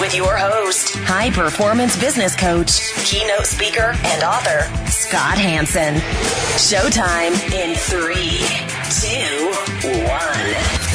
with your host, high performance business coach, keynote speaker, and author, Scott Hanson. Showtime in three, two, one.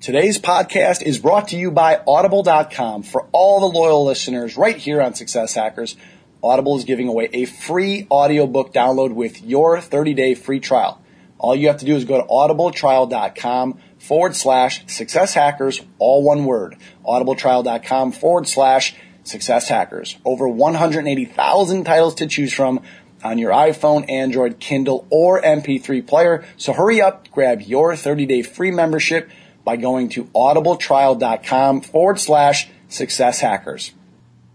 Today's podcast is brought to you by Audible.com. For all the loyal listeners right here on Success Hackers, Audible is giving away a free audiobook download with your 30 day free trial. All you have to do is go to audibletrial.com forward slash success hackers, all one word. Audibletrial.com forward slash success hackers. Over 180,000 titles to choose from on your iPhone, Android, Kindle, or MP3 player. So hurry up, grab your 30 day free membership by going to audibletrial.com forward slash success hackers.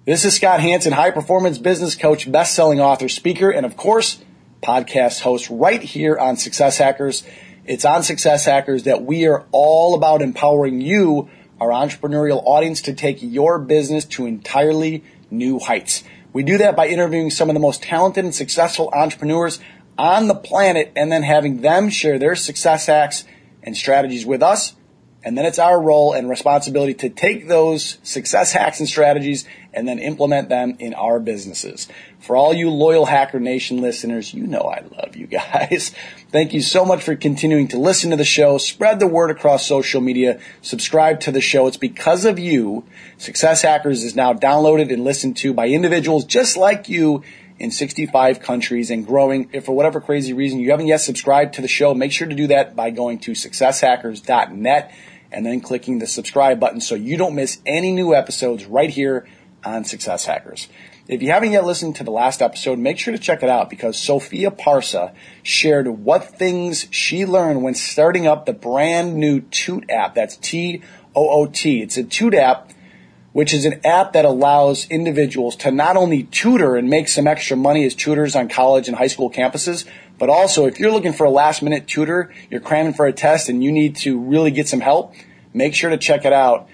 This is Scott Hanson, high performance business coach, best selling author, speaker, and of course, podcast host right here on Success Hackers. It's on Success Hackers that we are all about empowering you, our entrepreneurial audience, to take your business to entirely new heights. We do that by interviewing some of the most talented and successful entrepreneurs on the planet and then having them share their success hacks and strategies with us. And then it's our role and responsibility to take those success hacks and strategies and then implement them in our businesses. For all you loyal Hacker Nation listeners, you know I love you guys. Thank you so much for continuing to listen to the show. Spread the word across social media. Subscribe to the show. It's because of you. Success Hackers is now downloaded and listened to by individuals just like you in 65 countries and growing. If for whatever crazy reason you haven't yet subscribed to the show, make sure to do that by going to successhackers.net and then clicking the subscribe button so you don't miss any new episodes right here on Success Hackers. If you haven't yet listened to the last episode, make sure to check it out because Sophia Parsa shared what things she learned when starting up the brand new Toot app. That's T O O T. It's a Toot app, which is an app that allows individuals to not only tutor and make some extra money as tutors on college and high school campuses, but also if you're looking for a last minute tutor, you're cramming for a test and you need to really get some help, make sure to check it out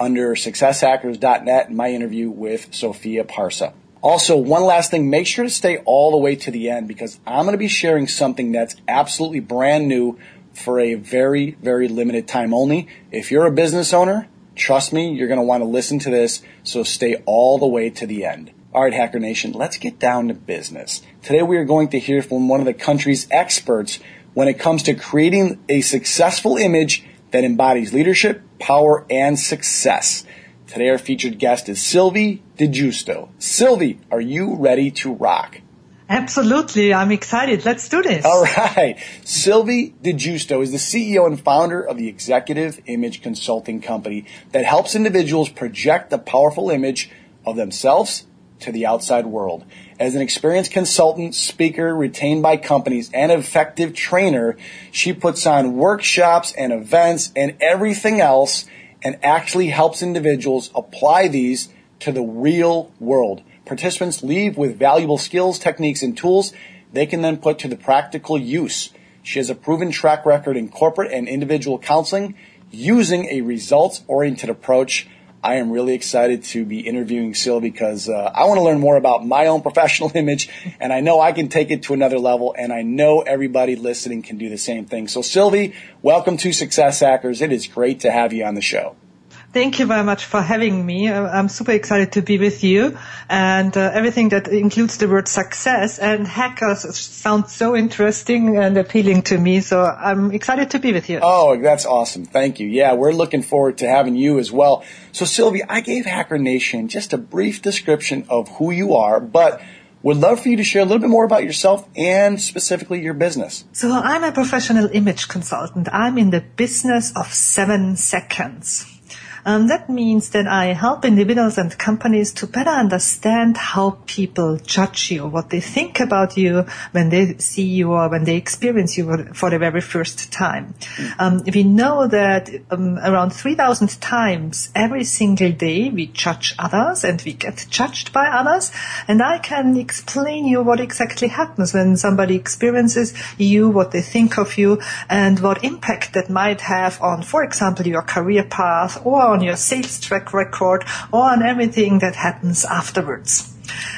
under successhackers.net in my interview with Sophia Parsa. Also, one last thing, make sure to stay all the way to the end because I'm going to be sharing something that's absolutely brand new for a very, very limited time only. If you're a business owner, trust me, you're going to want to listen to this, so stay all the way to the end. All right, Hacker Nation, let's get down to business. Today we are going to hear from one of the country's experts when it comes to creating a successful image that embodies leadership, power, and success. Today our featured guest is Sylvie di Giusto. Sylvie, are you ready to rock? Absolutely. I'm excited. Let's do this. All right. Sylvie di Giusto is the CEO and founder of the Executive Image Consulting Company that helps individuals project the powerful image of themselves to the outside world. As an experienced consultant, speaker, retained by companies, and effective trainer, she puts on workshops and events and everything else and actually helps individuals apply these to the real world. Participants leave with valuable skills, techniques, and tools they can then put to the practical use. She has a proven track record in corporate and individual counseling using a results oriented approach I am really excited to be interviewing Sylvie because uh, I want to learn more about my own professional image, and I know I can take it to another level, and I know everybody listening can do the same thing. So, Sylvie, welcome to Success Hackers. It is great to have you on the show. Thank you very much for having me. I'm super excited to be with you and uh, everything that includes the word success and hackers sounds so interesting and appealing to me. So I'm excited to be with you. Oh, that's awesome. Thank you. Yeah, we're looking forward to having you as well. So Sylvie, I gave Hacker Nation just a brief description of who you are, but would love for you to share a little bit more about yourself and specifically your business. So I'm a professional image consultant. I'm in the business of seven seconds. Um, that means that I help individuals and companies to better understand how people judge you, what they think about you when they see you or when they experience you for the very first time. Um, we know that um, around 3,000 times every single day we judge others and we get judged by others. And I can explain you what exactly happens when somebody experiences you, what they think of you, and what impact that might have on, for example, your career path or on your sales track record or on everything that happens afterwards.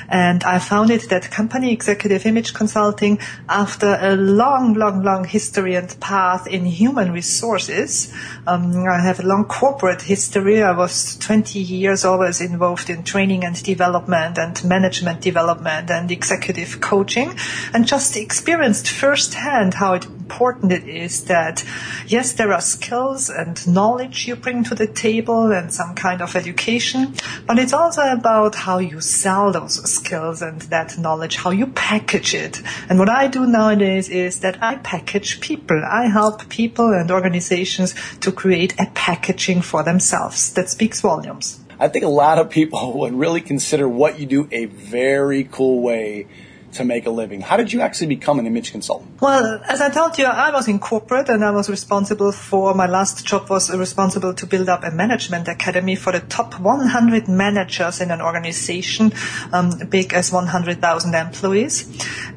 And I founded that company, Executive Image Consulting, after a long, long, long history and path in human resources. Um, I have a long corporate history. I was 20 years always involved in training and development and management development and executive coaching and just experienced firsthand how important it is that, yes, there are skills and knowledge you bring to the table and some kind of education, but it's also about how you sell those skills and that knowledge, how you package it. And what I do nowadays is that I package people. I help people and organizations to create a packaging for themselves that speaks volumes. I think a lot of people would really consider what you do a very cool way to make a living. How did you actually become an image consultant? Well, as I told you, I was in corporate and I was responsible for, my last job was responsible to build up a management academy for the top 100 managers in an organization, um, big as 100,000 employees.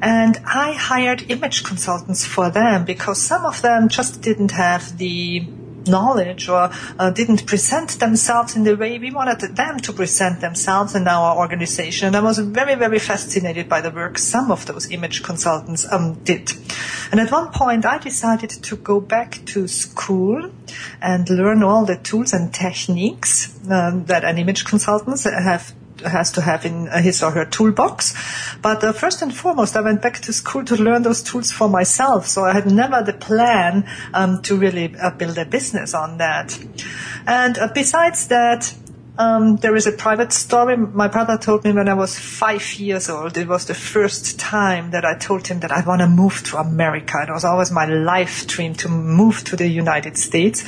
And I hired image consultants for them because some of them just didn't have the knowledge or uh, didn't present themselves in the way we wanted them to present themselves in our organization. And I was very, very fascinated by the work some of those image consultants um, did. And at one point, I decided to go back to school and learn all the tools and techniques um, that an image consultant have has to have in his or her toolbox. But uh, first and foremost, I went back to school to learn those tools for myself. So I had never the plan um, to really uh, build a business on that. And uh, besides that, um, there is a private story. My brother told me when I was five years old. It was the first time that I told him that I want to move to America. It was always my life dream to move to the United States.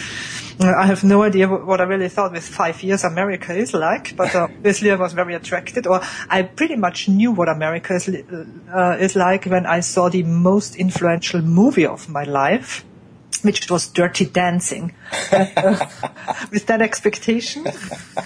I have no idea what I really thought with five years America is like, but uh, obviously I was very attracted, or I pretty much knew what America is, uh, is like when I saw the most influential movie of my life which was Dirty Dancing. with that expectation,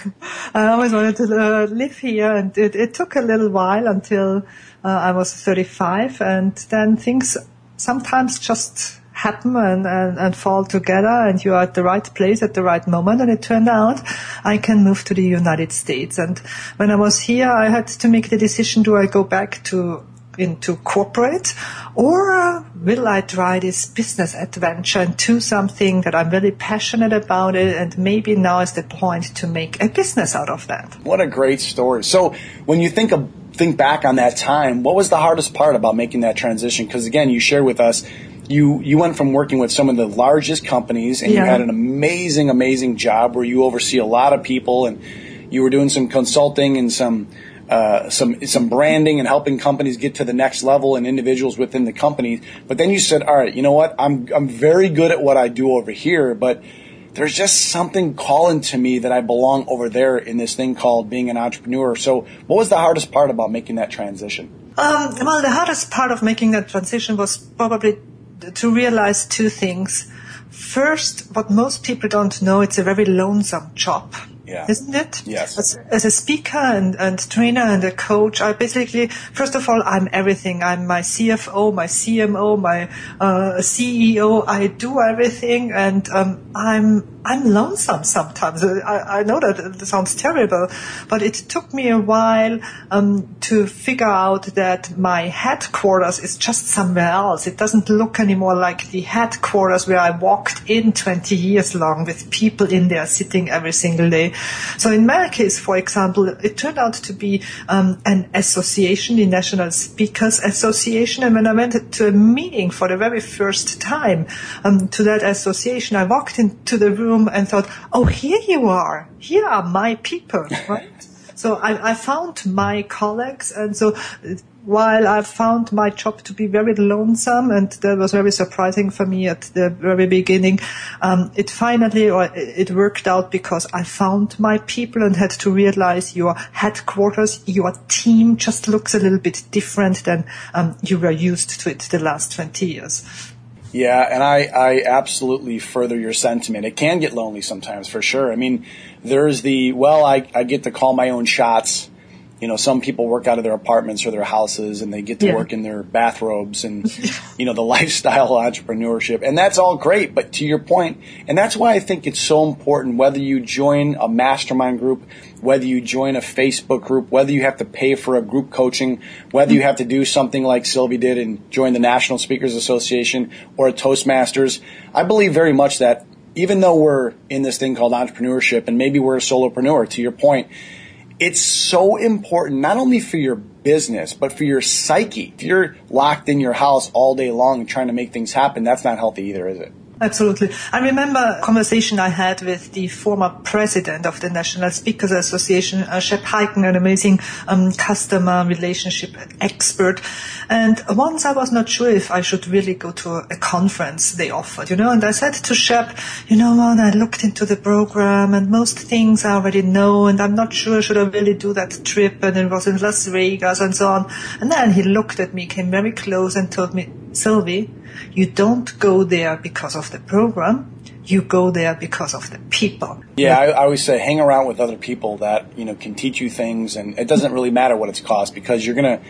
I always wanted to uh, live here, and it, it, took a little while until uh, I was 35, and then things sometimes just happen and, and, and fall together and you are at the right place at the right moment. And it turned out I can move to the United States. And when I was here, I had to make the decision, do I go back to into corporate or uh, will I try this business adventure and do something that I'm really passionate about it and maybe now is the point to make a business out of that. What a great story. So when you think of think back on that time, what was the hardest part about making that transition? Because again, you shared with us you you went from working with some of the largest companies and yeah. you had an amazing amazing job where you oversee a lot of people and you were doing some consulting and some uh, some some branding and helping companies get to the next level and individuals within the company. But then you said, all right, you know what? I'm I'm very good at what I do over here, but there's just something calling to me that I belong over there in this thing called being an entrepreneur. So, what was the hardest part about making that transition? Um, well, the hardest part of making that transition was probably to realize two things. First, what most people don't know, it's a very lonesome job. Yeah. Isn't it? Yes. As, as, a speaker and, and trainer and a coach, I basically, first of all, I'm everything. I'm my CFO, my CMO, my uh, CEO. I do everything and um, I'm I'm lonesome sometimes. I, I know that sounds terrible, but it took me a while um, to figure out that my headquarters is just somewhere else. It doesn't look anymore like the headquarters where I walked in 20 years long with people in there sitting every single day. So in my case, for example, it turned out to be um, an association, the National Speakers Association. And when I went to a meeting for the very first time um, to that association, I walked into the room room and thought, oh, here you are. Here are my people, right? So I, I found my colleagues, and so while I found my job to be very lonesome, and that was very surprising for me at the very beginning, um, it finally or it worked out because I found my people and had to realize your headquarters, your team just looks a little bit different than um, you were used to it the last 20 years. Yeah, and I, I absolutely further your sentiment. It can get lonely sometimes, for sure. I mean, there's the, well, I, I get to call my own shots you know, some people work out of their apartments or their houses and they get to yeah. work in their bathrobes and, you know, the lifestyle entrepreneurship. And that's all great. But to your point, and that's why I think it's so important whether you join a mastermind group, whether you join a Facebook group, whether you have to pay for a group coaching, whether you have to do something like Sylvie did and join the National Speakers Association or a Toastmasters. I believe very much that even though we're in this thing called entrepreneurship and maybe we're a solopreneur, to your point, it's so important not only for your business, but for your psyche. If you're locked in your house all day long trying to make things happen, that's not healthy either, is it? Absolutely. I remember a conversation I had with the former president of the National Speakers Association, uh, Shep Hyken, an amazing um, customer relationship expert. And once I was not sure if I should really go to a conference they offered, you know, and I said to Shep, you know what, I looked into the program and most things I already know and I'm not sure should I really do that trip and it was in Las Vegas and so on. And then he looked at me, came very close and told me, Sylvie, you don't go there because of the program. You go there because of the people. Yeah, I, I always say hang around with other people that you know can teach you things, and it doesn't really matter what it's cost because you're gonna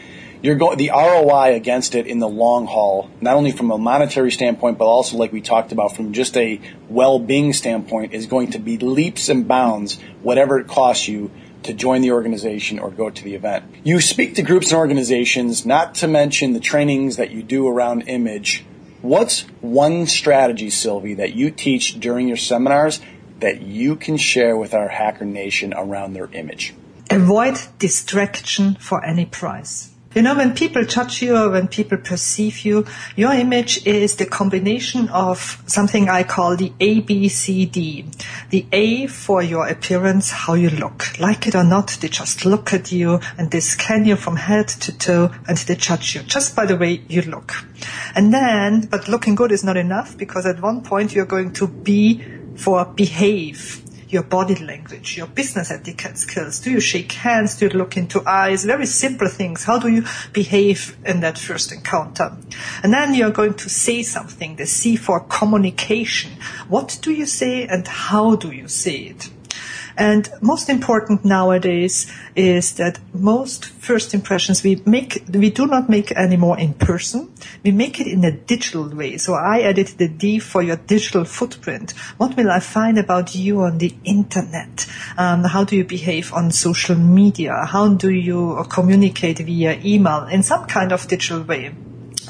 you're going the ROI against it in the long haul, not only from a monetary standpoint, but also like we talked about from just a well-being standpoint, is going to be leaps and bounds whatever it costs you to join the organization or go to the event. You speak to groups and organizations, not to mention the trainings that you do around image. What's one strategy, Sylvie, that you teach during your seminars that you can share with our Hacker Nation around their image? Avoid distraction for any price. You know, when people touch you or when people perceive you, your image is the combination of something I call the ABCD. The A for your appearance, how you look. Like it or not, they just look at you and they scan you from head to toe and they judge you just by the way you look. And then, but looking good is not enough because at one point you're going to be for behave your body language, your business etiquette skills. Do you shake hands? Do you look into eyes? Very simple things. How do you behave in that first encounter? And then you're going to say something, the C for communication. What do you say and how do you say it? And most important nowadays is that most first impressions we make, we do not make anymore in person. We make it in a digital way. So I added the D for your digital footprint. What will I find about you on the internet? Um, how do you behave on social media? How do you communicate via email in some kind of digital way?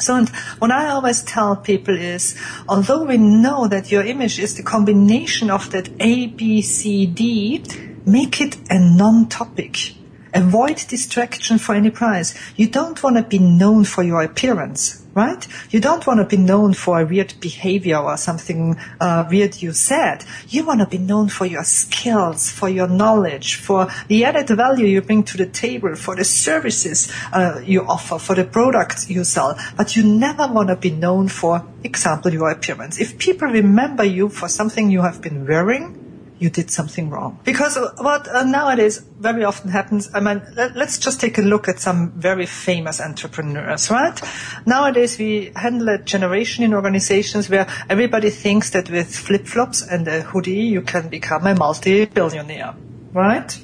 So, what I always tell people is, although we know that your image is the combination of that A, B, C, D, make it a non-topic. Avoid distraction for any price. You don't want to be known for your appearance right? You don't want to be known for a weird behavior or something uh, weird you said. You want to be known for your skills, for your knowledge, for the added value you bring to the table, for the services uh, you offer, for the products you sell. But you never want to be known for, example, your appearance. If people remember you for something you have been wearing, you did something wrong. Because what uh, nowadays very often happens, I mean, let, us just take a look at some very famous entrepreneurs, right? Nowadays we handle a generation in organizations where everybody thinks that with flip-flops and a hoodie you can become a multi-billionaire, right?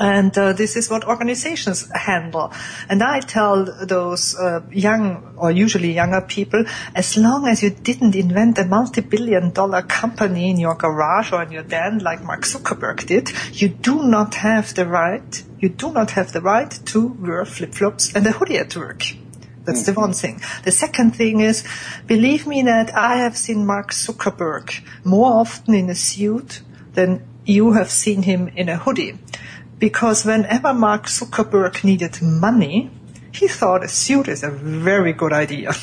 And uh, this is what organizations handle. And I tell those uh, young or usually younger people, as long as you didn't invent a multi-billion dollar company in your garage or in your den like Mark Zuckerberg did, you do not have the right, you do not have the right to wear flip-flops and a hoodie at work. That's the one thing. The second thing is, believe me that I have seen Mark Zuckerberg more often in a suit than you have seen him in a hoodie because whenever Mark Zuckerberg needed money, he thought a suit is a very good idea.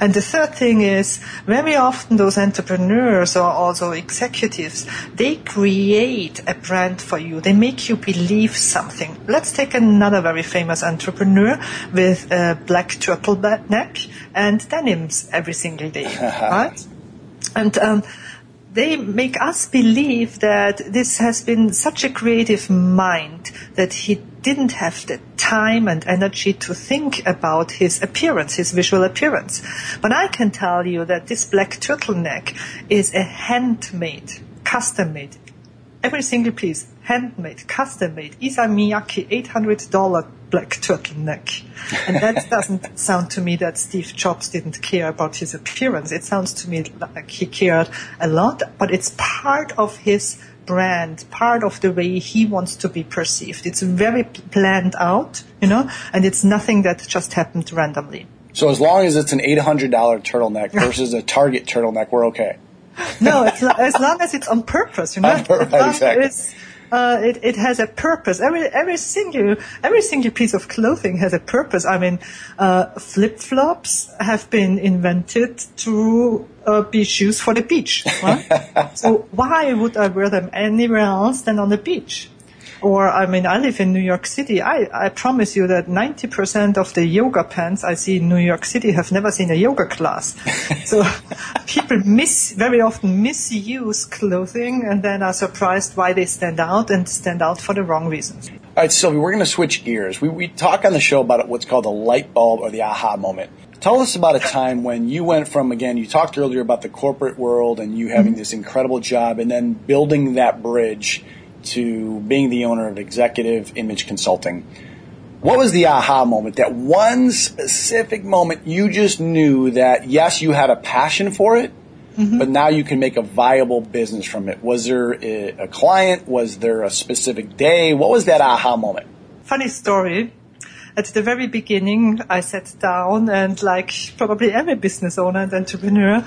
And the third thing is very often those entrepreneurs or also executives, they create a brand for you. They make you believe something. Let's take another very famous entrepreneur with a black turtleneck and denims every single day, right? And um, they make us believe that this has been such a creative mind that he didn't have the time and energy to think about his appearance, his visual appearance. But I can tell you that this black turtleneck is a handmade, custom made, every single piece, handmade, custom made, Issey Miyake, $800 black turtleneck. And that doesn't sound to me that Steve Jobs didn't care about his appearance. It sounds to me like he cared a lot, but it's part of his brand, part of the way he wants to be perceived. It's very planned out, you know, and it's nothing that just happened randomly. So as long as it's an $800 turtleneck versus a Target turtleneck, we're okay. no, as long as it's on purpose, you know. On purpose, exactly uh, it, it has a purpose. Every every single every single piece of clothing has a purpose. I mean, uh, flip flops have been invented to uh, be shoes for the beach. Right? so why would I wear them anywhere else than on the beach? Or, I mean, I live in New York City. I, I promise you that 90% of the yoga pants I see in New York City have never seen a yoga class. so people miss, very often misuse clothing and then are surprised why they stand out and stand out for the wrong reasons. All right, Sylvie, we're going to switch gears. We, we talk on the show about what's called the light bulb or the aha moment. Tell us about a time when you went from, again, you talked earlier about the corporate world and you having mm-hmm. this incredible job and then building that bridge to being the owner of Executive Image Consulting. What was the aha moment? That one specific moment you just knew that yes, you had a passion for it, mm-hmm. but now you can make a viable business from it. Was there a, a client? Was there a specific day? What was that aha moment? Funny story at the very beginning, I sat down and like probably every business owner and entrepreneur,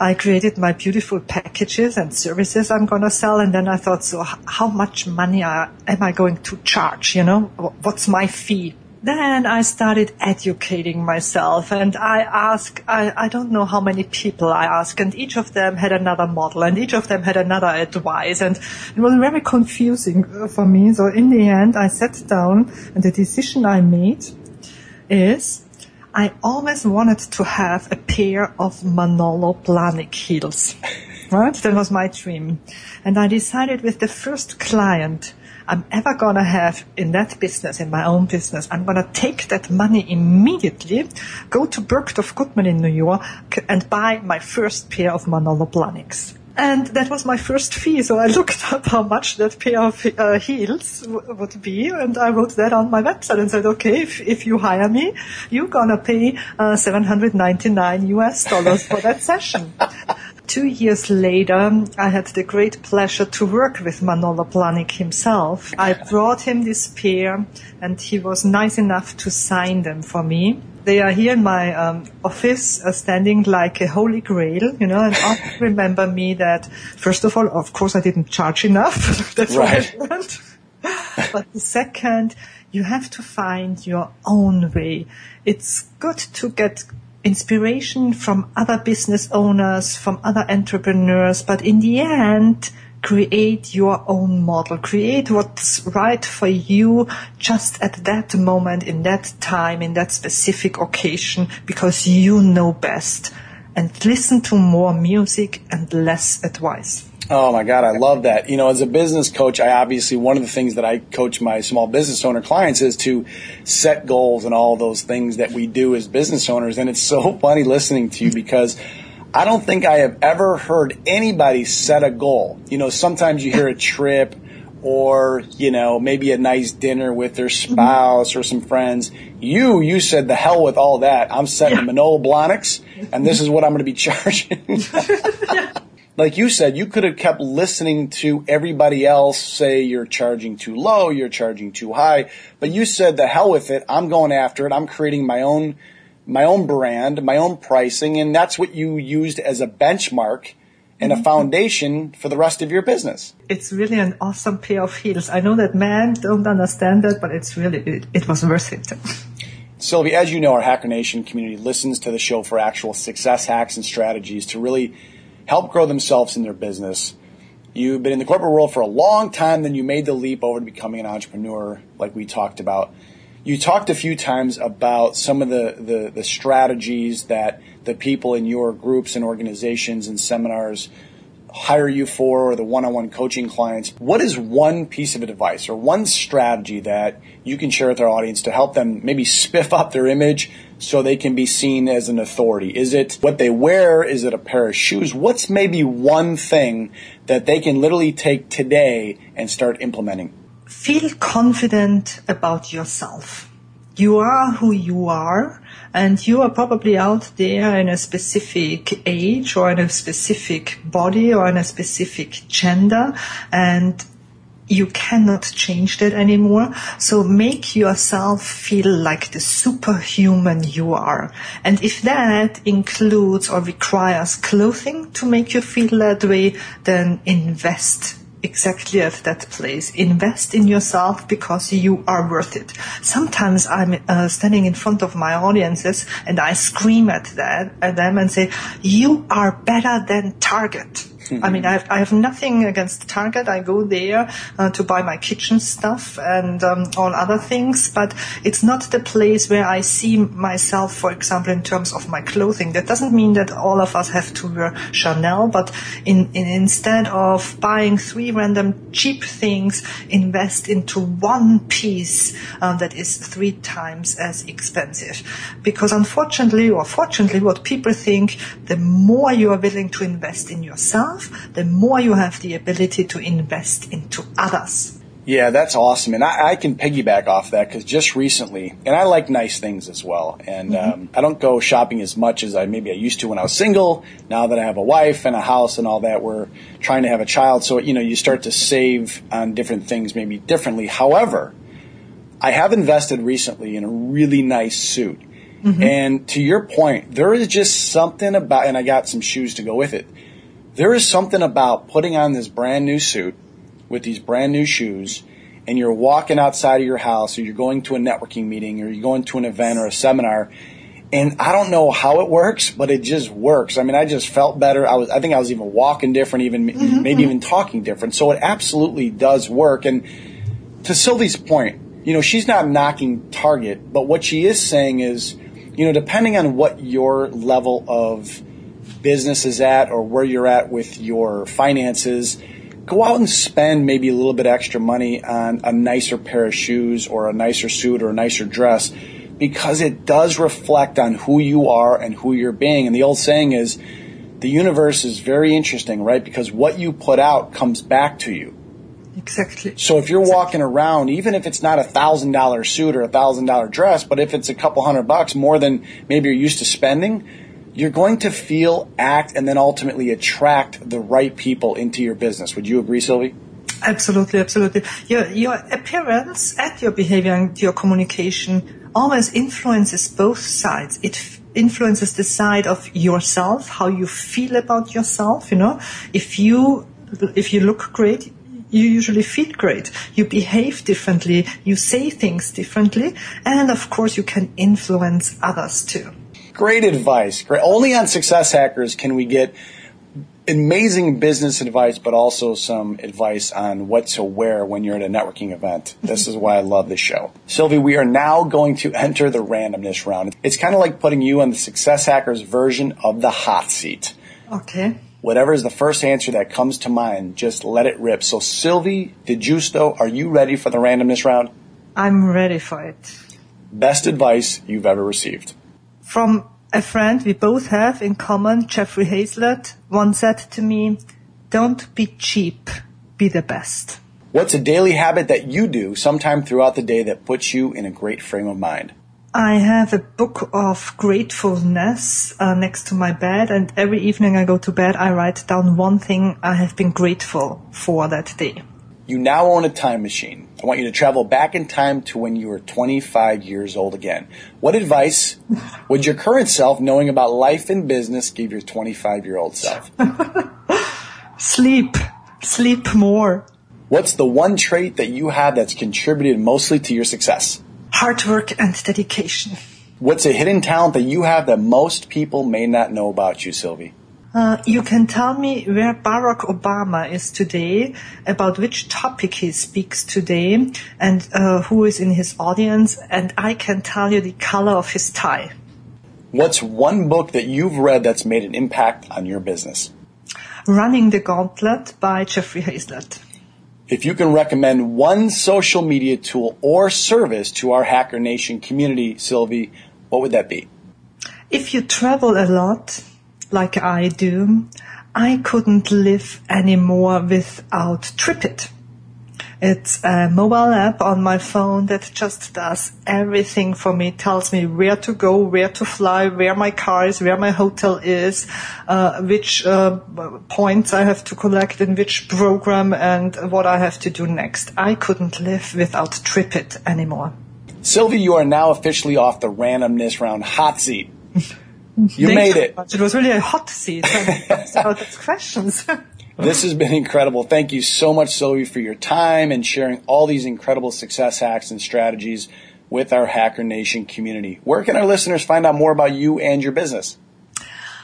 I created my beautiful packages and services I'm going to sell. And then I thought, so how much money am I going to charge? You know, what's my fee? Then I started educating myself and I asked, I, I don't know how many people I asked and each of them had another model and each of them had another advice and it was very confusing for me. So in the end, I sat down and the decision I made is I always wanted to have a pair of Manolo heels. Right? That was my dream. And I decided with the first client I'm ever going to have in that business, in my own business, I'm going to take that money immediately, go to Bergdorf Goodman in New York and buy my first pair of Manolo Blahniks. And that was my first fee, so I looked up how much that pair of uh, heels w- would be, and I wrote that on my website and said, okay, if, if you hire me, you're gonna pay uh, 799 US dollars for that session. Two years later, I had the great pleasure to work with Manolo Blahnik himself. I brought him this pair and he was nice enough to sign them for me. They are here in my um, office, uh, standing like a holy grail, you know, and I remember me that, first of all, of course, I didn't charge enough. That's right. what I learned. but the second, you have to find your own way. It's good to get inspiration from other business owners, from other entrepreneurs, but in the end, create your own model, create what's right for you just at that moment, in that time, in that specific occasion, because you know best. And listen to more music and less advice. Oh my God, I love that. You know, as a business coach, I obviously, one of the things that I coach my small business owner clients is to set goals and all those things that we do as business owners. And it's so funny listening to you because I don't think I have ever heard anybody set a goal. You know, sometimes you hear a trip or, you know, maybe a nice dinner with their mm-hmm. spouse or some friends. You, you said the hell with all that. I'm setting yeah. Manolo Blahniks and this is what I'm going to be charging. like you said, you could have kept listening to everybody else say you're charging too low, you're charging too high, but you said the hell with it. I'm going after it. I'm creating my own, my own brand, my own pricing, and that's what you used as a benchmark and a mm-hmm. foundation for the rest of your business. It's really an awesome pair of heels. I know that men don't understand that, but it's really, it, it was worth it. Sylvie, as you know, our Hacker Nation community listens to the show for actual success hacks and strategies to really help grow themselves in their business. You've been in the corporate world for a long time, then you made the leap over to becoming an entrepreneur, like we talked about. You talked a few times about some of the, the, the strategies that the people in your groups and organizations and seminars hire you for or the one-on-one coaching clients, what is one piece of advice or one strategy that you can share with our audience to help them maybe spiff up their image so they can be seen as an authority? Is it what they wear? Is it a pair of shoes? What's maybe one thing that they can literally take today and start implementing? Feel confident about yourself. You are who you are and you are probably out there in a specific age or in a specific body or in a specific gender and you cannot change that anymore. So make yourself feel like the superhuman you are. And if that includes or requires clothing to make you feel that way, then invest exactly at that place. Invest in yourself because you are worth it. Sometimes I'm uh, standing in front of my audiences and I scream at that at them and say, "You are better than Target." Mm-hmm. I mean, I have, I have, nothing against Target. I go there uh, to buy my kitchen stuff and um, all other things, but it's not the place where I see myself, for example, in terms of my clothing. That doesn't mean that all of us have to wear Chanel, but in, in, instead of buying three random cheap things, invest into one piece uh, that is three times as expensive. Because unfortunately, or fortunately, what people think, the more you are willing to invest in yourself, yourself, the more you have the ability to invest into others. Yeah, that's awesome. And I, I can piggyback off that because just recently, and I like nice things as well. And mm-hmm. um, I don't go shopping as much as I maybe I used to when I was single. Now that I have a wife and a house and all that, we're trying to have a child. So, you know, you start to save on different things maybe differently. However, I have invested recently in a really nice suit. Mm-hmm. And to your point, there is just something about, and I got some shoes to go with it there is something about putting on this brand new suit with these brand new shoes and you're walking outside of your house or you're going to a networking meeting or you're going to an event or a seminar and I don't know how it works, but it just works. I mean, I just felt better. I was, I think I was even walking different, even mm-hmm. maybe even talking different. So it absolutely does work. And to Sylvie's point, you know, she's not knocking Target, but what she is saying is, you know, depending on what your level of business is at or where you're at with your finances, go out and spend maybe a little bit extra money on a nicer pair of shoes or a nicer suit or a nicer dress because it does reflect on who you are and who you're being. And the old saying is, the universe is very interesting, right? Because what you put out comes back to you. Exactly. So if you're exactly. walking around, even if it's not a thousand dollar suit or a thousand dollar dress, but if it's a couple hundred bucks more than maybe you're used to spending, you're going to feel, act, and then ultimately attract the right people into your business. Would you agree, Sylvie? Absolutely, absolutely. Your, your appearance and your behavior and your communication always influences both sides. It f- influences the side of yourself, how you feel about yourself, you know. If you, if you look great, you usually feel great. You behave differently. You say things differently. And of course, you can influence others too. Great advice. Great. Only on Success Hackers can we get amazing business advice, but also some advice on what to wear when you're at a networking event. This is why I love this show. Sylvie, we are now going to enter the randomness round. It's kind of like putting you on the Success Hackers version of the hot seat. Okay. Whatever is the first answer that comes to mind, just let it rip. So, Sylvie di Giusto, are you ready for the randomness round? I'm ready for it. Best advice you've ever received from a friend we both have in common, Jeffrey Hayzlett, once said to me, don't be cheap, be the best. What's a daily habit that you do sometime throughout the day that puts you in a great frame of mind? I have a book of gratefulness uh, next to my bed, and every evening I go to bed, I write down one thing I have been grateful for that day. You now own a time machine. I want you to travel back in time to when you were 25 years old again. What advice would your current self, knowing about life and business, give your 25 year old self? Sleep. Sleep more. What's the one trait that you have that's contributed mostly to your success? hard work and dedication. What's a hidden talent that you have that most people may not know about you, Sylvie? Uh, you can tell me where Barack Obama is today, about which topic he speaks today, and uh, who is in his audience, and I can tell you the color of his tie. What's one book that you've read that's made an impact on your business? Running the Gauntlet by Jeffrey Hayzlett. If you can recommend one social media tool or service to our Hacker Nation community, Sylvie, what would that be? If you travel a lot, like I do, I couldn't live anymore without TripIt. It's a mobile app on my phone that just does everything for me. tells me where to go, where to fly, where my car is, where my hotel is, uh, which uh, points I have to collect in which program, and what I have to do next. I couldn't live without TripIt anymore. Sylvie, you are now officially off the randomness round hot seat. You made so it. much. It was really a hot seat. about its questions. This has been incredible. Thank you so much, Sylvie, for your time and sharing all these incredible success hacks and strategies with our Hacker Nation community. Where can our listeners find out more about you and your business?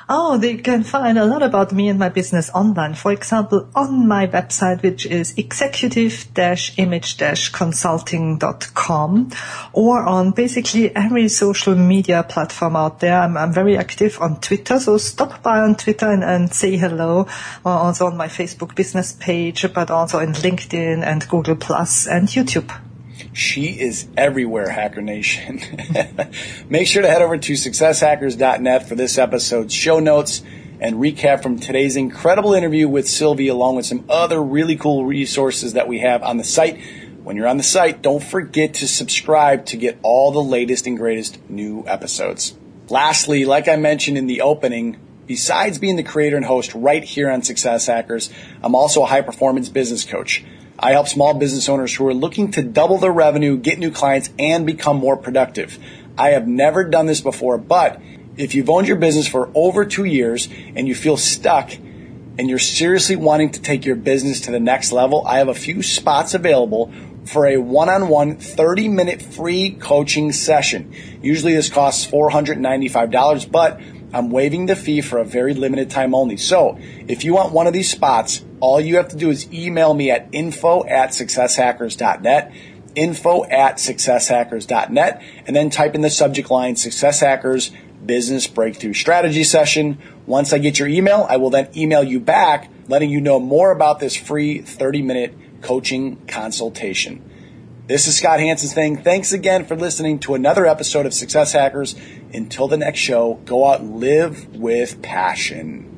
Oh, they can find a lot about me and my business online. For example, on my website, which is executive-image-consulting.com or on basically every social media platform out there. I'm, I'm very active on Twitter, so stop by on Twitter and, and say hello. Uh, also on my Facebook business page, but also in LinkedIn and Google Plus and YouTube. She is everywhere, Hacker Nation. Make sure to head over to successhackers.net for this episode's show notes and recap from today's incredible interview with Sylvie, along with some other really cool resources that we have on the site. When you're on the site, don't forget to subscribe to get all the latest and greatest new episodes. Lastly, like I mentioned in the opening, besides being the creator and host right here on Success Hackers, I'm also a high performance business coach. I help small business owners who are looking to double their revenue, get new clients, and become more productive. I have never done this before, but if you've owned your business for over two years and you feel stuck and you're seriously wanting to take your business to the next level, I have a few spots available for a one-on-one 30 minute free coaching session. Usually this costs $495, but I'm waiving the fee for a very limited time only. So if you want one of these spots, all you have to do is email me at info at successhackers.net, info at successhackers.net, and then type in the subject line Success Hackers Business Breakthrough Strategy Session. Once I get your email, I will then email you back letting you know more about this free 30 minute coaching consultation. This is Scott Hanson saying thanks again for listening to another episode of Success Hackers. Until the next show, go out and live with passion.